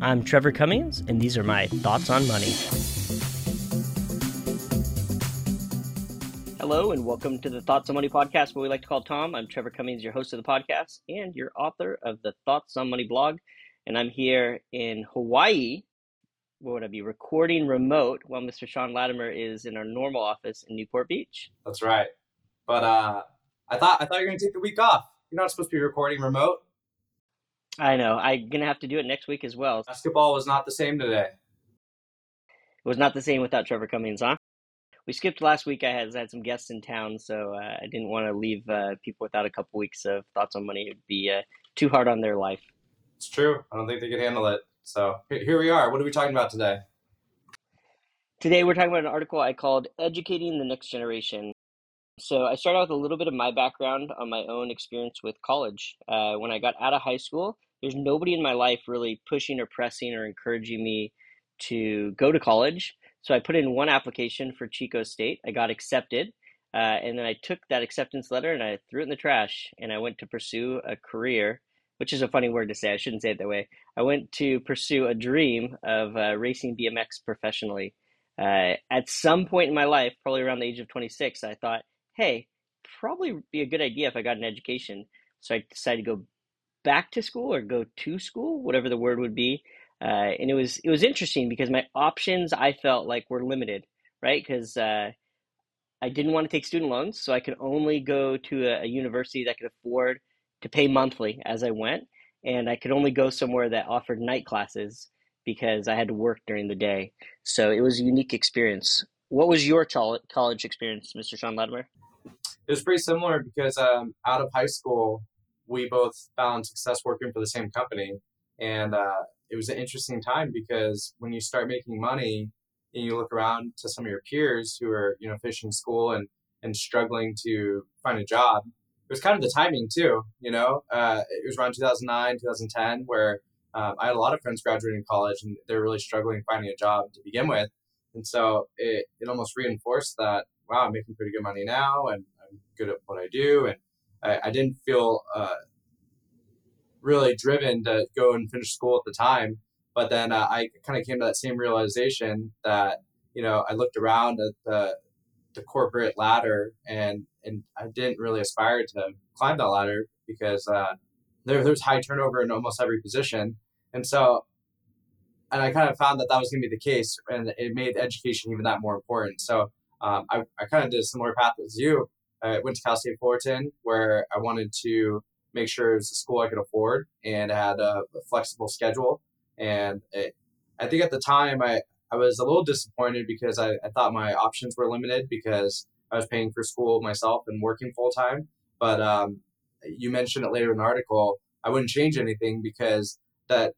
I'm Trevor Cummings, and these are my thoughts on money. Hello, and welcome to the Thoughts on Money podcast, what we like to call Tom. I'm Trevor Cummings, your host of the podcast and your author of the Thoughts on Money blog. And I'm here in Hawaii. What would I be recording remote while Mr. Sean Latimer is in our normal office in Newport Beach? That's right. But uh, I thought I thought you were gonna take the week off. You're not supposed to be recording remote. I know. I'm gonna have to do it next week as well. Basketball was not the same today. It was not the same without Trevor Cummings, huh? We skipped last week. I had, I had some guests in town, so uh, I didn't want to leave uh, people without a couple weeks of thoughts on money. It'd be uh, too hard on their life. It's true. I don't think they could handle it. So here we are. What are we talking about today? Today we're talking about an article I called "Educating the Next Generation." So I started out with a little bit of my background on my own experience with college. Uh, when I got out of high school, there's nobody in my life really pushing or pressing or encouraging me to go to college. So I put in one application for Chico State. I got accepted. Uh, and then I took that acceptance letter and I threw it in the trash and I went to pursue a career, which is a funny word to say. I shouldn't say it that way. I went to pursue a dream of uh, racing BMX professionally. Uh, at some point in my life, probably around the age of 26, I thought, hey, probably be a good idea if I got an education. So I decided to go back to school or go to school, whatever the word would be. Uh, and it was it was interesting because my options I felt like were limited, right? Because uh, I didn't want to take student loans, so I could only go to a, a, university that could afford to pay monthly as I went, and I could only go somewhere that offered night classes because I had to work during the day. So it was a unique experience. What was your college experience, Mr. Sean Latimer? It was pretty similar because um, out of high school, we both found success working for the same company. And uh, it was an interesting time because when you start making money and you look around to some of your peers who are, you know, finishing school and, and struggling to find a job, it was kind of the timing too, you know, uh, it was around 2009, 2010, where um, I had a lot of friends graduating college and they're really struggling finding a job to begin with. And so it, it almost reinforced that, wow, I'm making pretty good money now and I'm good at what I do. And I, I didn't feel uh, really driven to go and finish school at the time. But then uh, I kind of came to that same realization that you know I looked around at the the corporate ladder and and I didn't really aspire to climb that ladder because uh, there there's high turnover in almost every position, and so and I kind of found that that was going to be the case, and it made education even that more important. So um, I, I kind of did a similar path as you. I went to Cal State Fullerton, where I wanted to make sure it was a school I could afford and had a, a flexible schedule. And it, I think at the time I, I was a little disappointed because I, I thought my options were limited because I was paying for school myself and working full time. But um, you mentioned it later in the article. I wouldn't change anything because that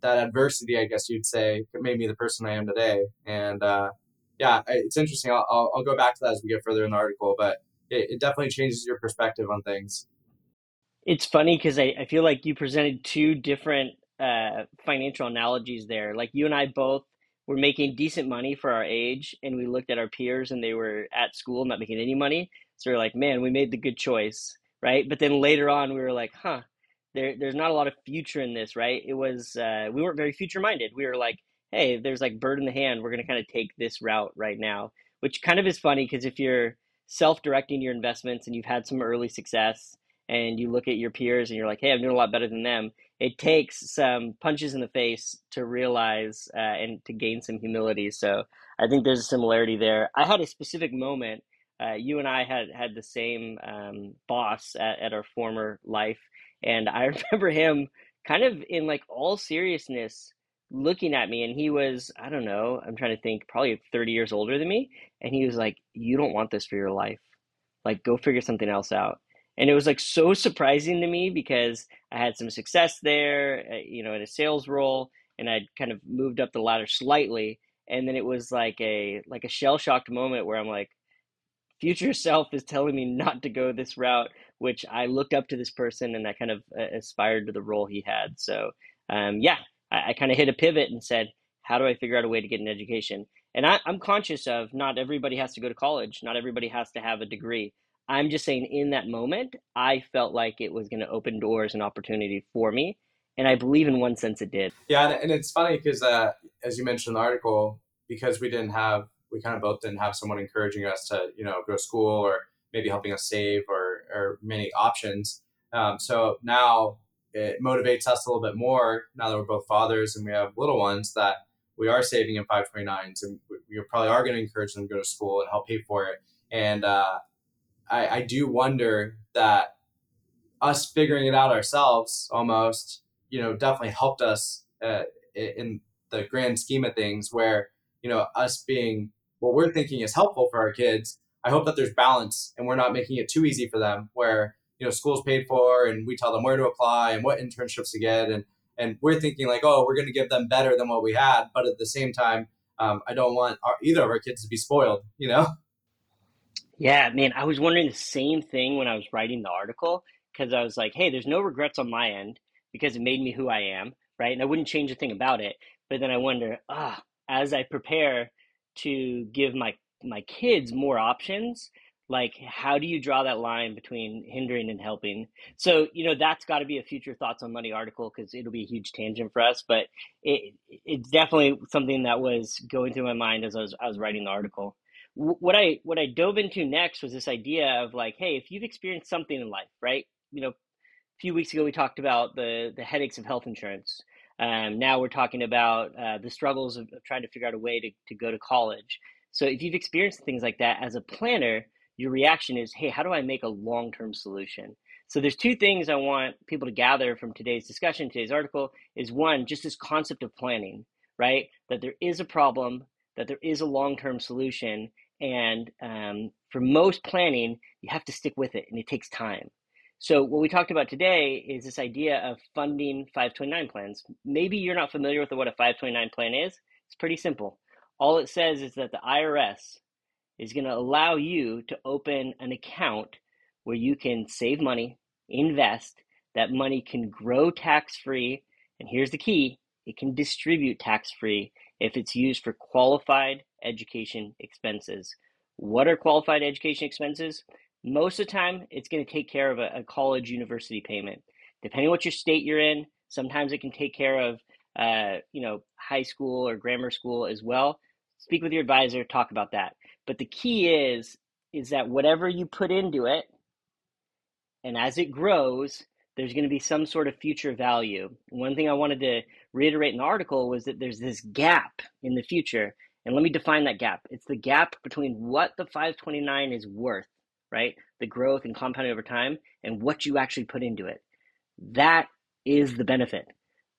that adversity, I guess you'd say, made me the person I am today. And uh, yeah, it's interesting. I'll, I'll, I'll, go back to that as we get further in the article, but it, it definitely changes your perspective on things. It's funny because I, I feel like you presented two different uh, financial analogies there. Like you and I both were making decent money for our age, and we looked at our peers and they were at school not making any money. So we're like, man, we made the good choice, right? But then later on, we were like, huh, there, there's not a lot of future in this, right? It was uh, we weren't very future minded. We were like, hey, there's like bird in the hand. We're gonna kind of take this route right now, which kind of is funny because if you're self directing your investments and you've had some early success and you look at your peers and you're like, hey, I'm doing a lot better than them. It takes some punches in the face to realize uh, and to gain some humility. So I think there's a similarity there. I had a specific moment. Uh, you and I had had the same um, boss at, at our former life, and I remember him kind of in like all seriousness looking at me, and he was I don't know, I'm trying to think, probably 30 years older than me, and he was like, "You don't want this for your life. Like, go figure something else out." and it was like so surprising to me because I had some success there, uh, you know, in a sales role, and I'd kind of moved up the ladder slightly, and then it was like a like a shell shocked moment where I'm like, future self is telling me not to go this route, which I looked up to this person and I kind of uh, aspired to the role he had. So um, yeah, I, I kind of hit a pivot and said, how do I figure out a way to get an education? And I, I'm conscious of not everybody has to go to college, not everybody has to have a degree I'm just saying in that moment, I felt like it was going to open doors and opportunity for me. And I believe in one sense it did. Yeah, and, it's funny because uh, as you mentioned in the article, because we didn't have, we kind of both didn't have someone encouraging us to, you know, go to school or maybe helping us save or, or many options. Um, so now it motivates us a little bit more now that we're both fathers and we have little ones that we are saving in 529s and we probably are going to encourage them to go to school and help pay for it. And uh, I, I do wonder that us figuring it out ourselves almost, you know, definitely helped us uh, in the grand scheme of things where, you know, us being what we're thinking is helpful for our kids. I hope that there's balance and we're not making it too easy for them where, you know, school's paid for and we tell them where to apply and what internships to get. And, and we're thinking like, oh, we're going to give them better than what we had. But at the same time, um, I don't want our, either of our kids to be spoiled, you know? Yeah, man, I was wondering the same thing when I was writing the article because I was like, hey, there's no regrets on my end because it made me who I am, right? And I wouldn't change a thing about it. But then I wonder, ah, as I prepare to give my my kids more options, like how do you draw that line between hindering and helping? So, you know, that's got to be a future thoughts on money article because it'll be a huge tangent for us, but it it's definitely something that was going through my mind as I was I was writing the article what I what I dove into next was this idea of like, hey, if you've experienced something in life, right? You know, a few weeks ago we talked about the the headaches of health insurance. Um, now we're talking about uh, the struggles of, of, trying to figure out a way to, to go to college. So if you've experienced things like that as a planner, your reaction is, hey, how do I make a long term solution? So there's two things I want people to gather from today's discussion, today's article is one, just this concept of planning, right? That there is a problem, that there is a long term solution, and um, for most planning, you have to stick with it and it takes time. So, what we talked about today is this idea of funding 529 plans. Maybe you're not familiar with what a 529 plan is. It's pretty simple. All it says is that the IRS is going to allow you to open an account where you can save money, invest, that money can grow tax free. And here's the key it can distribute tax free if it's used for qualified education expenses. What are qualified education expenses? Most of the time, it's going to take care of a, a college university payment. Depending what your state you're in, sometimes it can take care of uh, you know high school or grammar school as well. Speak with your advisor, talk about that. But the key is is that whatever you put into it, and as it grows, there's going to be some sort of future value. One thing I wanted to reiterate in the article was that there's this gap in the future. And let me define that gap. It's the gap between what the 529 is worth, right? The growth and compounding over time, and what you actually put into it. That is the benefit.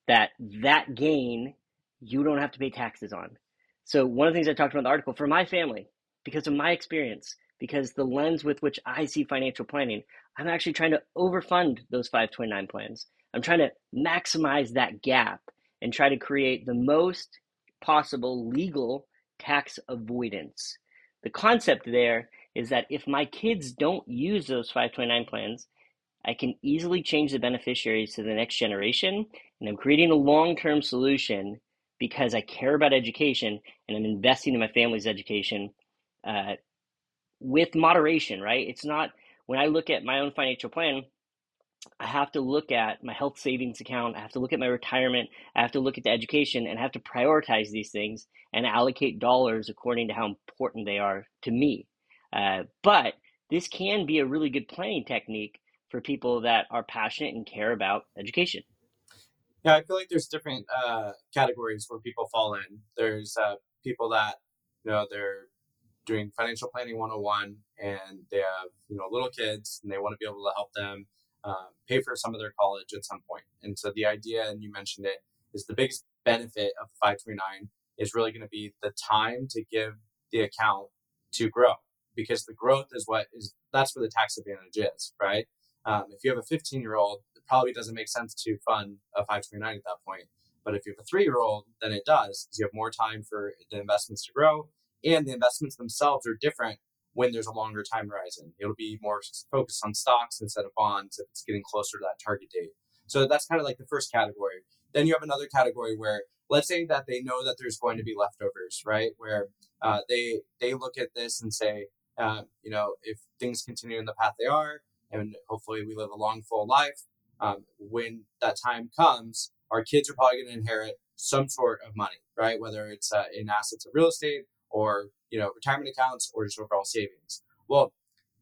That that gain you don't have to pay taxes on. So one of the things I talked about in the article for my family, because of my experience, because the lens with which I see financial planning, I'm actually trying to overfund those 529 plans. I'm trying to maximize that gap and try to create the most possible legal tax avoidance. The concept there is that if my kids don't use those 529 plans, I can easily change the beneficiaries to the next generation, and I'm creating a long term solution because I care about education and I'm investing in my family's education uh, with moderation, right? It's not when I look at my own financial plan, I have to look at my health savings account. I have to look at my retirement. I have to look at the education and I have to prioritize these things and allocate dollars according to how important they are to me. Uh, but this can be a really good planning technique for people that are passionate and care about education. Yeah, I feel like there's different uh, categories where people fall in. There's uh, people that, you know, they're doing financial planning 101 and they have you know little kids and they want to be able to help them um, pay for some of their college at some point. and so the idea and you mentioned it is the biggest benefit of 529 is really going to be the time to give the account to grow because the growth is what is that's where the tax advantage is right um, if you have a 15 year old it probably doesn't make sense to fund a 529 at that point but if you have a three year old then it does because you have more time for the investments to grow and the investments themselves are different when there's a longer time horizon. It'll be more focused on stocks instead of bonds if it's getting closer to that target date. So that's kind of like the first category. Then you have another category where let's say that they know that there's going to be leftovers, right? Where uh, they they look at this and say, uh, you know, if things continue in the path they are, and hopefully we live a long, full life, um, when that time comes, our kids are probably going to inherit some sort of money, right? Whether it's uh, in assets of real estate or you know retirement accounts or just overall savings. Well,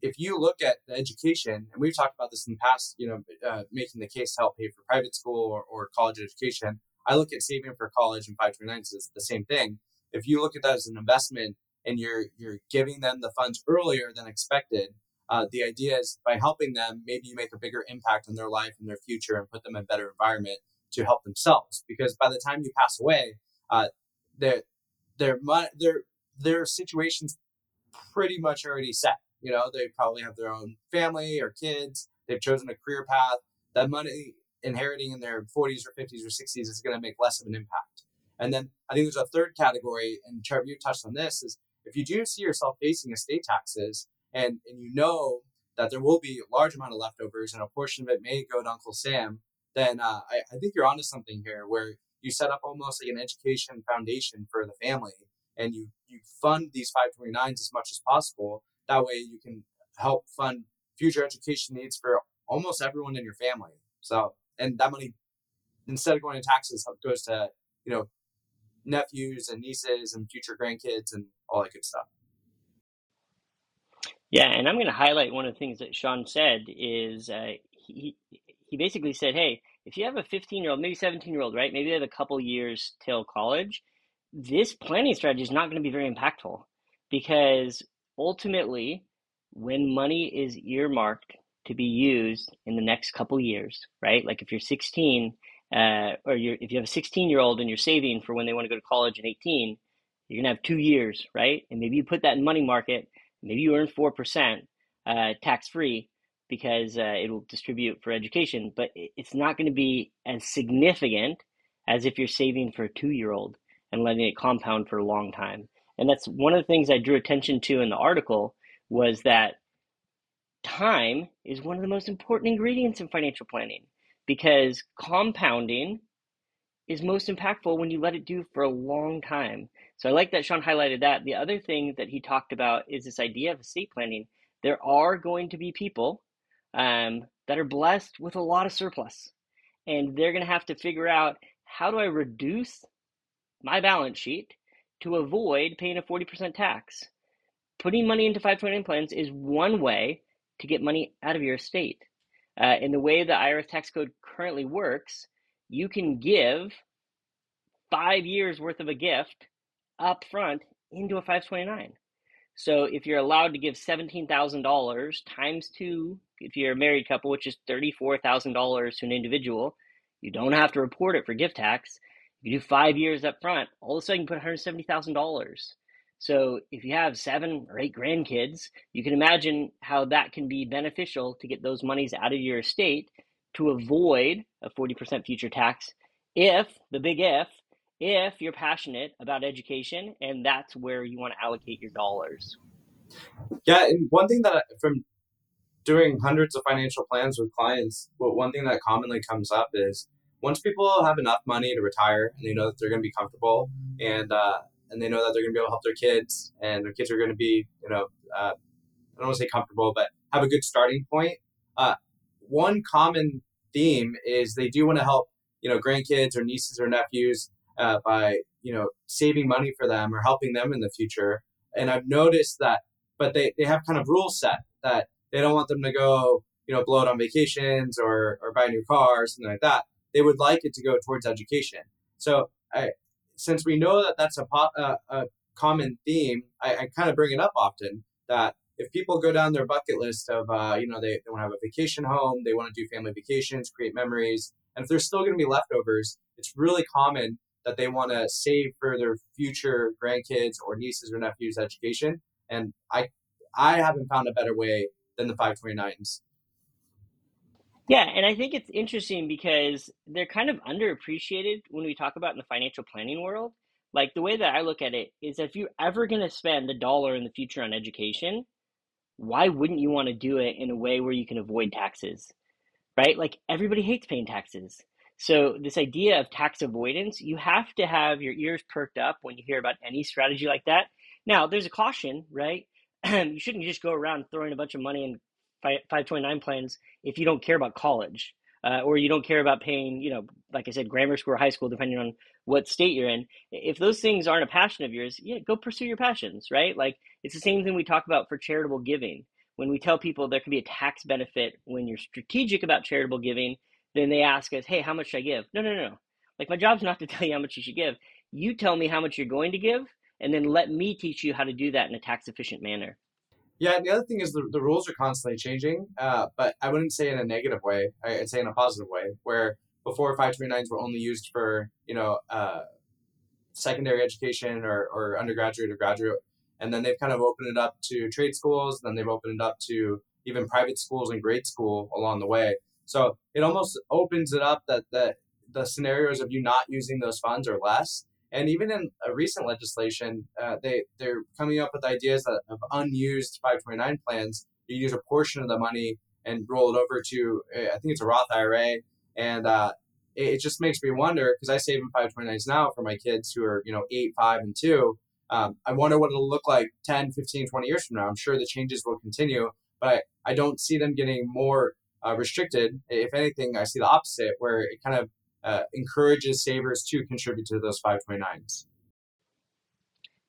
if you look at the education, and we've talked about this in the past, you know, uh, making the case to help pay for private school or, or college education. I look at saving for college and 529s as the same thing. If you look at that as an investment and you're you're giving them the funds earlier than expected, uh, the idea is by helping them, maybe you make a bigger impact on their life and their future and put them in a better environment to help themselves. Because by the time you pass away, uh, their their their their situation's pretty much already set. You know, they probably have their own family or kids. They've chosen a career path. That money inheriting in their 40s or 50s or 60s is going to make less of an impact. And then I think there's a third category, and Trevor, you touched on this, is if you do see yourself facing estate taxes and, and you know that there will be a large amount of leftovers and a portion of it may go to Uncle Sam, then uh, I, I think you're onto something here where you set up almost like an education foundation for the family and you, you fund these 529s as much as possible. That way you can help fund future education needs for almost everyone in your family. So, and that money, instead of going to taxes, goes to, you know, nephews and nieces and future grandkids and all that good stuff. Yeah, and I'm going to highlight one of the things that Sean said is uh, he he basically said, hey, if you have a 15 year old, maybe 17 year old, right? Maybe they have a couple years till college. This planning strategy is not going to be very impactful because ultimately, when money is earmarked to be used in the next couple years, right? Like if you're 16, uh, or you're, if you have a 16 year old and you're saving for when they want to go to college at 18, you're gonna have two years, right? And maybe you put that in money market, maybe you earn four percent uh, tax free because uh, it'll distribute for education, but it's not going to be as significant as if you're saving for a two year old and letting it compound for a long time. And that's one of the things I drew attention to in the article was that time is one of the most important ingredients in financial planning because compounding is most impactful when you let it do for a long time. So I like that Sean highlighted that. The other thing that he talked about is this idea of estate planning. There are going to be people um, that are blessed with a lot of surplus, and they're going to have to figure out how do I reduce my balance sheet to avoid paying a 40% tax. Putting money into 529 plans is one way to get money out of your estate. Uh, in the way the IRS tax code currently works, you can give five years worth of a gift up front into a 529. So if you're allowed to give $17,000 times two, if you're a married couple, which is $34,000 to an individual, you don't have to report it for gift tax. You do five years up front, all of a sudden you put $170,000. So if you have seven or eight grandkids, you can imagine how that can be beneficial to get those monies out of your estate to avoid a 40% future tax if, the big if, if you're passionate about education and that's where you want to allocate your dollars. Yeah, and one thing that from doing hundreds of financial plans with clients, well, one thing that commonly comes up is once people have enough money to retire and they know that they're going to be comfortable and uh, and they know that they're going to be able to help their kids and their kids are going to be, you know, uh, I don't want to say comfortable, but have a good starting point. Uh, one common theme is they do want to help, you know, grandkids or nieces or nephews uh, by, you know, saving money for them or helping them in the future. And I've noticed that, but they, they have kind of rules set that they don't want them to go, you know, blow it on vacations or, or buy a new car or something like that. They would like it to go towards education. So I, since we know that that's a, a, a common theme, I, I kind of bring it up often that if people go down their bucket list of, uh, you know, they, they want to have a vacation home, they want to do family vacations, create memories, and if there's still going to be leftovers, it's really common that they want to save for their future grandkids or nieces or nephews' education. And I, I haven't found a better way than the 529s. Yeah, and I think it's interesting because they're kind of underappreciated when we talk about in the financial planning world. Like the way that I look at it is if you're ever going to spend a dollar in the future on education, why wouldn't you want to do it in a way where you can avoid taxes? Right? Like everybody hates paying taxes. So this idea of tax avoidance, you have to have your ears perked up when you hear about any strategy like that. Now, there's a caution, right? you shouldn't just go around throwing a bunch of money in 529 plans if you don't care about college. uh, or you don't care about paying, you know, like I said, grammar school or high school, depending on what state you're in. If those things aren't a passion of yours, yeah, go pursue your passions, right? Like it's the same thing we talk about for charitable giving. When we tell people there can be a tax benefit when you're strategic about charitable giving, then they ask us, hey, how much should I give? No, no, no. Like my job's not to tell you how much you should give. You tell me how much you're going to give, and then let me teach you how to do that in a tax efficient manner. Yeah, the other thing is the, the rules are constantly changing, uh, but I wouldn't say in a negative way. I'd say in a positive way, where before 529s were only used for, you know, uh, secondary education or, or undergraduate or graduate. And then they've kind of opened it up to trade schools, then they've opened it up to even private schools and grade school along the way. So it almost opens it up that, that the scenarios of you not using those funds are less. And even in a recent legislation, uh, they they're coming up with ideas that of unused 529 plans. You use a portion of the money and roll it over to I think it's a Roth IRA, and uh, it, it, just makes me wonder because I save in 529s now for my kids who are you know eight, five, and two. Um, I wonder what it'll look like 10, 15, 20 years from now. I'm sure the changes will continue, but I, I don't see them getting more uh, restricted. If anything, I see the opposite, where it kind of uh, encourages savers to contribute to those 529s.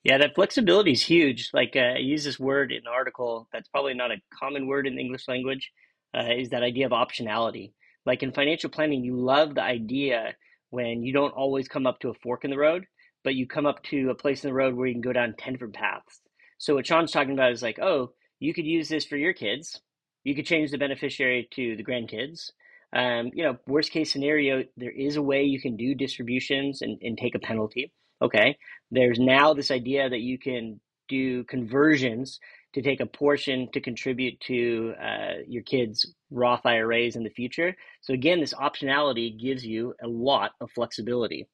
Yeah, that flexibility is huge. Like uh, I use this word in an article that's probably not a common word in the English language, uh, is that idea of optionality. Like in financial planning, you love the idea when you don't always come up to a fork in the road, but you come up to a place in the road where you can go down 10 different paths. So what Sean's talking about is like, oh, you could use this for your kids. You could change the beneficiary to the grandkids. Um, you know, worst case scenario, there is a way you can do distributions and, and take a penalty. Okay. There's now this idea that you can do conversions to take a portion to contribute to uh, your kids' Roth IRAs in the future. So, again, this optionality gives you a lot of flexibility.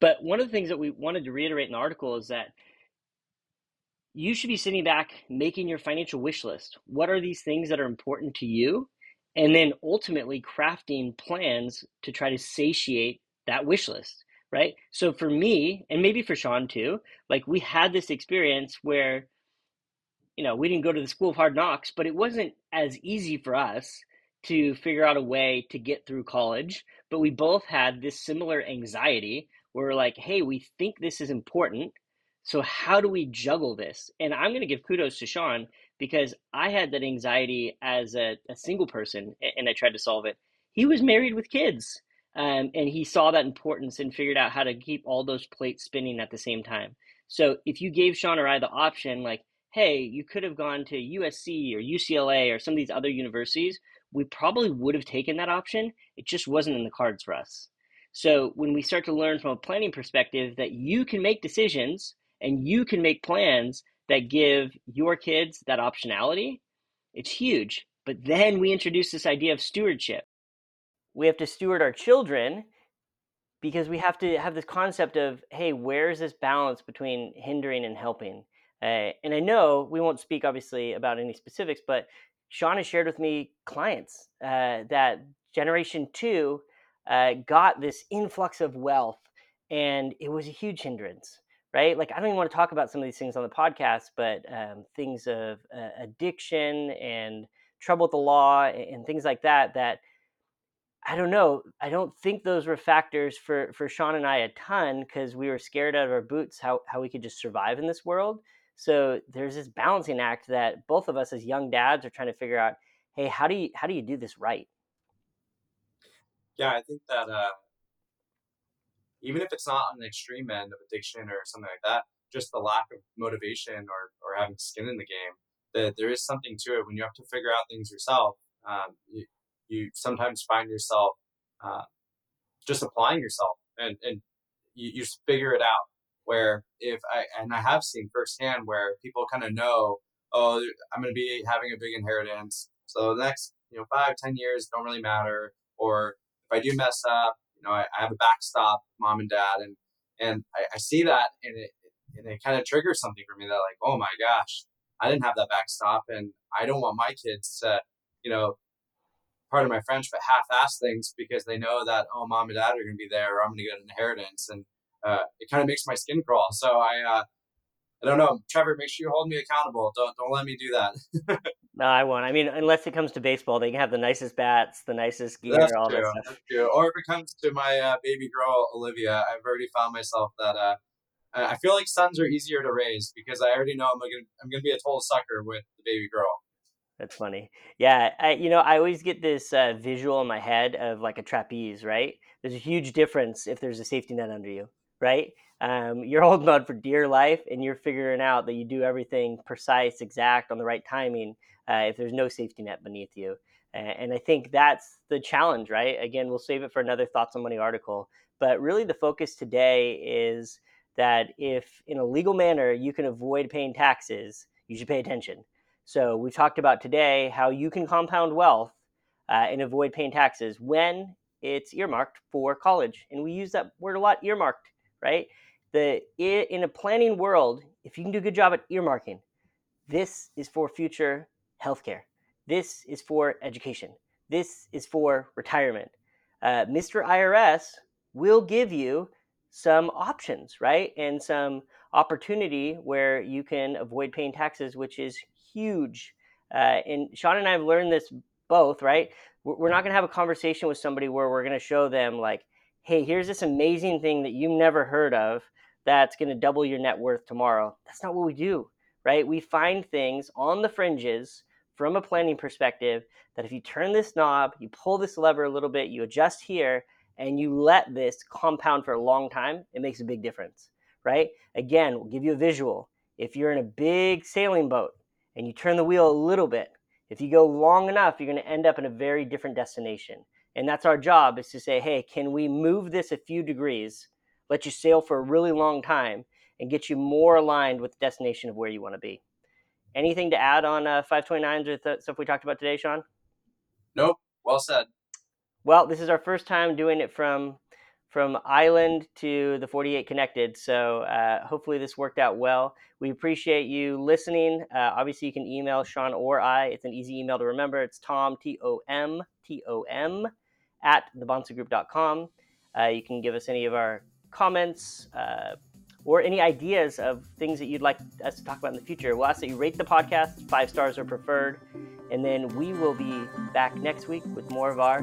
But one of the things that we wanted to reiterate in the article is that you should be sitting back making your financial wish list. What are these things that are important to you? And then ultimately crafting plans to try to satiate that wish list right? So for me and maybe for sean too like we had this experience where you know we didn't go to the school of hard knocks but it wasn't as easy for us to figure out a way to get through college but we both had this similar anxiety where we're like hey we think this is important so how do we juggle this? And i'm going to give kudos to sean because I had that anxiety as a, a single person and I tried to solve it. He was married with kids um, and he saw that importance and figured out how to keep all those plates spinning at the same time. So if you gave Sean or I the option, like, hey, you could have gone to USC or UCLA or some of these other universities, we probably would have taken that option. It just wasn't in the cards for us. So when we start to learn from a planning perspective that you can make decisions and you can make plans that give your kids that optionality, it's huge. But then we introduce this idea of stewardship. We have to steward our children because we have to have this concept of, hey, where's this balance between hindering and helping? Uh, and I know we won't speak obviously about any specifics, but Sean has shared with me clients uh, that Generation Two uh, got this influx of wealth, and it was a huge hindrance right? Like I don't even want to talk about some of these things on the podcast, but um, things of uh, addiction and trouble with the law and things like that. That I don't know. I don't think those were factors for for Sean and I a ton because we were scared out of our boots how how we could just survive in this world. So there's this balancing act that both of us as young dads are trying to figure out. Hey, how do you how do you do this right? Yeah, I think that uh, even if it's not on the extreme end of addiction or something like that, just the lack of motivation or, or having skin in the game, that there is something to it when you have to figure out things yourself. Um, you, you sometimes find yourself uh, just applying yourself and, and you, you just figure it out. Where if I, and I have seen firsthand where people kind of know, oh, I'm going to be having a big inheritance. So the next, you know, five, ten years don't really matter. Or if I do mess up, know, I, I have a backstop, mom and dad, and and I, I see that, and it and it kind of triggers something for me that like, oh my gosh, I didn't have that backstop, and I don't want my kids to, you know, part of my French, but half-ass things because they know that oh, mom and dad are going to be there, or I'm going to get an inheritance, and uh, it kind of makes my skin crawl. So I, uh, I don't know, Trevor. Make sure you hold me accountable. Don't don't let me do that. no, I won't. I mean, unless it comes to baseball, they can have the nicest bats, the nicest gear, That's all true. that stuff. That's true. Or if it comes to my uh, baby girl Olivia, I've already found myself that uh, I feel like sons are easier to raise because I already know I'm gonna I'm gonna be a total sucker with the baby girl. That's funny. Yeah, I, you know, I always get this uh, visual in my head of like a trapeze, right? There's a huge difference if there's a safety net under you, right? Um, you're holding on for dear life, and you're figuring out that you do everything precise, exact, on the right timing. Uh, if there's no safety net beneath you, and, I think that's the challenge, right? Again, we'll save it for another thoughts on money article. But really, the focus today is that if in a legal manner you can avoid paying taxes, you should pay attention. So we've talked about today how you can compound wealth uh, and avoid paying taxes when it's earmarked for college, and we use that word a lot, earmarked, right? The in a planning world, if you can do a good job at earmarking, this is for future healthcare. This is for education. This is for retirement. Uh, Mr. IRS will give you some options, right? And some opportunity where you can avoid paying taxes, which is huge. Uh, and Sean and I have learned this both, right? We're not going to have a conversation with somebody where we're going to show them, like, hey, here's this amazing thing that you never heard of that's going to double your net worth tomorrow. That's not what we do, right? We find things on the fringes from a planning perspective that if you turn this knob, you pull this lever a little bit, you adjust here, and you let this compound for a long time, it makes a big difference, right? Again, we'll give you a visual. If you're in a big sailing boat and you turn the wheel a little bit, if you go long enough, you're going to end up in a very different destination. And that's our job is to say, hey, can we move this a few degrees, let you sail for a really long time, and get you more aligned with the destination of where you want to be? Anything to add on uh, 529s or th- stuff we talked about today, Sean? Nope. Well said. Well, this is our first time doing it from from island to the 48 connected. So uh, hopefully this worked out well. We appreciate you listening. Uh, obviously, you can email Sean or I. It's an easy email to remember. It's Tom T O M T O M at thebahnsengroup.com. Uh, you can give us any of our comments uh, or any ideas of things that you'd like us to talk about in the future. We'll ask that you rate the podcast. Five stars are preferred. And then we will be back next week with more of our.